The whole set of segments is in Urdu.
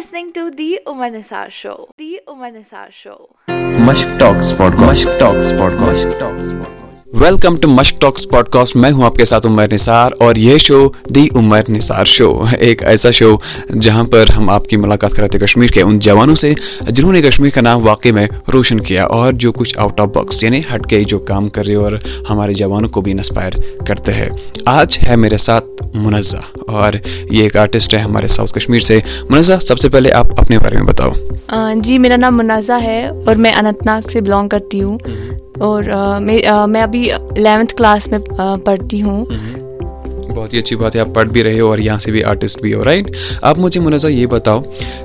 listening to The Umar Nisar Show. The Umar Nisar Show. Mushk talks podcast Mushk talks podcast talks podcast welcome to Mushk talks podcast میں ہوں آپ کے ساتھ عمر نثار اور یہ شو دی عمر نثار شو ایک ایسا شو جہاں پر ہم آپ کی ملاقات کراتے کشمیر کے ان جوانوں سے جنہوں نے کشمیر کا نام واقعی میں روشن کیا اور جو کچھ آؤٹ آف باکس یعنی ہٹ کے جو کام کر رہے اور ہمارے جوانوں کو بھی انسپائر کرتے ہیں۔ آج ہے میرے ساتھ منزہ اور یہ ایک آرٹسٹ ہے ہمارے ساؤتھ کشمیر سے۔ منزہ سب سے پہلے آپ اپنے بارے میں بتاؤ۔ جی میرا نام منازہ ہے اور میں اننت ناگ سے بلانگ کرتی ہوں۔ اور میں ابھی الیونتھ کلاس میں پڑھتی ہوں۔ بہت ہی اچھی بات ہے، آپ پڑھ بھی رہے ہو اور یہاں سے بھی آرٹسٹ بھی ہو رائٹ آپ مجھے منازع یہ بتاؤ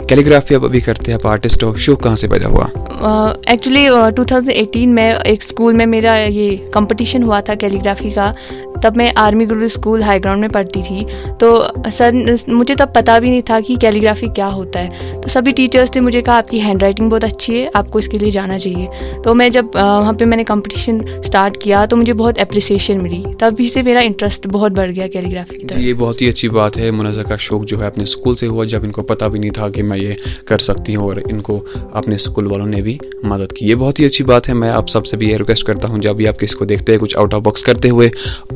کیلیگرافی آپ ابھی کرتے ہیں، آپ آرٹسٹ ہو، شوق کہاں سے پیدا ہوا؟ ایکچولی ٹو تھاؤزنڈ ایٹین میں ایک اسکول میں میرا یہ کمپٹیشن ہوا تھا کیلیگرافی کا، تب میں آرمی گرو اسکول ہائی گراؤنڈ میں پڑھتی تھی۔ تو سر، مجھے تب پتہ بھی نہیں تھا کہ کیلیگرافی کیا ہوتا ہے۔ تو سبھی ٹیچرس نے مجھے کہا، آپ کی ہینڈ رائٹنگ بہت اچھی ہے، آپ کو اس کے لیے جانا چاہیے۔ تو میں جب وہاں پہ میں نے کمپٹیشن اسٹارٹ کیا، تو مجھے بہت اپریسیشن ملی۔ تبھی سے میرا انٹرسٹ بہت بڑھ گیا کیلیگرافی کی جی، یہ بہت ہی اچھی بات ہے۔ منازع کا شوق جو ہے اپنے اسکول سے ہوا، جب ان کو پتہ بھی نہیں تھا کہ میں یہ کر سکتی ہوں اور ان کو اپنے اسکول والوں نے بھی مدد کی۔ یہ بہت ہی اچھی بات ہے۔ میں آپ سب سے بھی یہ ریکویسٹ کرتا ہوں، جب بھی آپ کس کو دیکھتے ہیں، کچھ آؤٹ آف باکس کرتے ہوئے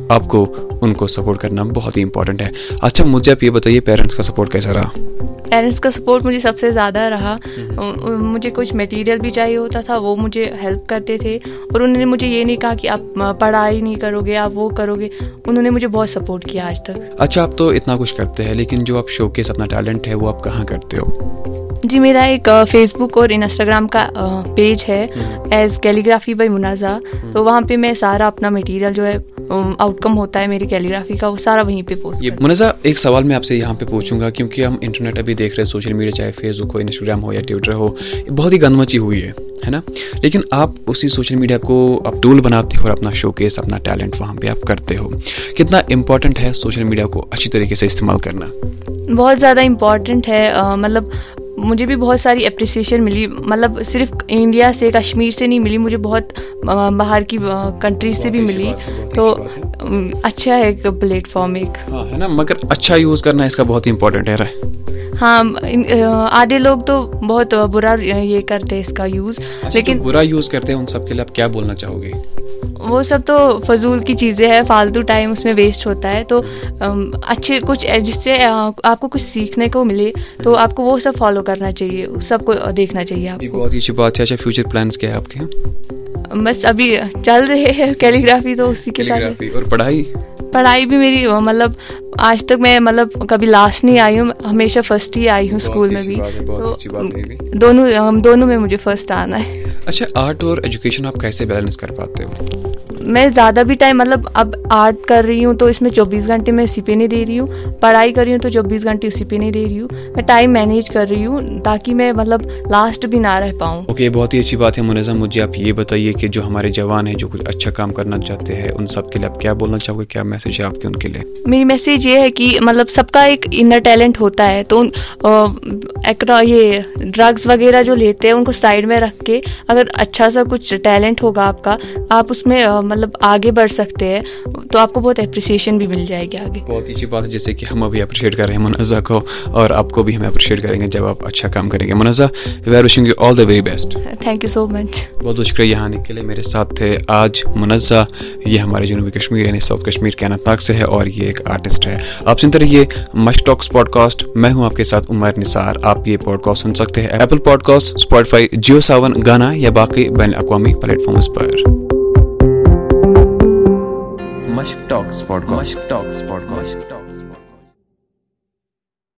آپ کو ان کو سپورٹ کرنا بہت ہی امپورٹنٹ ہے۔ اچھا مجھے آپ یہ بتائیے پیرنٹس کا سپورٹ کیسا رہا؟ پیرنٹس کا سپورٹ مجھے سب سے زیادہ رہا۔ مجھے کچھ میٹیریل بھی چاہیے ہوتا تھا وہ مجھے ہیلپ کرتے تھے۔ اور انہوں نے مجھے یہ نہیں کہا کہ آپ پڑھائی نہیں کرو گے آپ وہ کرو گے۔ انہوں نے مجھے بہت سپورٹ کیا آج تک۔ اچھا آپ تو اتنا کچھ کرتے ہیں لیکن جو آپ شو کیس اپنا ٹیلنٹ ہے وہ آپ کہاں کرتے ہو؟ جی میرا ایک فیس بک اور انسٹاگرام کا پیج ہے ایز کیلیگرافی بائی منازع تو وہاں پہ میں سارا اپنا مٹیریل جو ہے آؤٹ کم ہوتا ہے میری کیلیگرافی کا وہ سارا وہیں پہ پوسٹ منازع ایک سوال میں آپ سے یہاں پہ پوچھوں گا کیونکہ ہم انٹرنیٹ ابھی دیکھ رہے ہیں سوشل میڈیا چاہے فیس بک ہو انسٹاگرام ہو یا ٹویٹر ہو بہت ہی گند مچی ہوئی ہے ہے نا؟ لیکن آپ اسی سوشل میڈیا کو آپ ٹول بناتے ہو اور اپنا شو کیس اپنا ٹیلنٹ وہاں پہ آپ کرتے ہو۔ کتنا امپورٹنٹ ہے سوشل میڈیا کو اچھی طریقے سے استعمال کرنا؟ بہت زیادہ امپورٹنٹ ہے مطلب مجھے بھی بہت ساری اپریسیشن ملی۔ مطلب صرف انڈیا سے کشمیر سے نہیں ملی مجھے بہت باہر کی کنٹریز سے بھی ملی۔ تو اچھا ہے ایک پلیٹ فارم ایک۔ ہاں ہے نا؟ مگر اچھا یوز کرنا اس کا بہت ہی امپورٹنٹ ہے ہاں آدھے لوگ تو بہت برا یہ کرتے ہیں اس کا یوز اچھا، لیکن برا یوز کرتے ہیں ان سب کے لیے آپ کیا بولنا چاہو گے؟ وہ سب تو فضول کی چیزیں ہیں فالتو ٹائم اس میں ویسٹ ہوتا ہے۔ تو اچھے کچھ جس سے آپ کو کچھ سیکھنے کو ملے تو آپ کو وہ سب فالو کرنا چاہیے سب کو دیکھنا چاہیے آپ جی، کو۔ بہت اچھی بات ہے۔ اچھا فیوچر پلانس کیا ہے آپ کے بس ابھی چل رہے ہیں کیلیگرافی تو اسی کے ساتھ۔ اور پڑھائی؟ پڑھائی بھی میری مطلب آج تک میں مطلب کبھی لاسٹ نہیں آئی ہوں ہمیشہ فرسٹ ہی آئی ہوں اسکول میں بھی۔ دونوں دونوں میں مجھے فرسٹ آنا ہے۔ اچھا آرٹ اور ایجوکیشن آپ کیسے بیلنس کر پاتے ہو؟ میں زیادہ بھی ٹائم مطلب اب آرٹ کر رہی ہوں تو اس میں چوبیس گھنٹے میں اسی پہ نہیں دے رہی ہوں۔ پڑھائی کر رہی ہوں تو چوبیس گھنٹے اسی پہ نہیں دے رہی ہوں۔ میں ٹائم مینیج کر رہی ہوں تاکہ میں مطلب لاسٹ بھی نہ رہ پاؤں۔ اوکے بہت ہی اچھی بات ہے منظم مجھے آپ یہ بتائیے کہ جو ہمارے جوان ہیں جو کچھ اچھا کام کرنا چاہتے ہیں ان سب کے لیے آپ کیا بولنا چاہو گے؟ کیا میسج ہے آپ کے ان کے لیے؟ میری میسیج یہ ہے کہ مطلب سب کا ایک انر ٹیلنٹ ہوتا ہے۔ تو یہ ڈرگس وغیرہ جو لیتے ہیں ان کو سائڈ میں رکھ کے اگر اچھا سا کچھ ٹیلنٹ ہوگا آپ کا آپ اس میں مطلب آگے بڑھ سکتے ہیں تو آپ کو بہت اپریسیشن بھی مل جائے گی آگے۔ بہت اچھی بات ہے جیسے کہ ہم ابھی اپریشیٹ کر رہے ہیں منزہ کو اور آپ کو بھی ہم اپریشیٹ کریں گے جب آپ اچھا کام کریں گے۔ Munazza we are wishing you all the very best thank you so much بہت بہت شکریہ یہاں آنے کے لیے میرے ساتھ تھے آج منزہ۔ یہ ہمارے جنوبی کشمیر یعنی ساؤتھ کشمیر کے انت ناگ سے ہے اور یہ ایک آرٹسٹ ہے۔ آپ سنتے رہیے مش ٹاکس پوڈ کاسٹ میں ہوں آپ کے ساتھ عمر نثار۔ آپ یہ پوڈ کاسٹ سن سکتے ہیں Apple podcast Spotify Jio Saavn Gaana یا باقی بین الاقوامی پلیٹ فارمز پر۔ Mushk talks podcast. Talks podcast.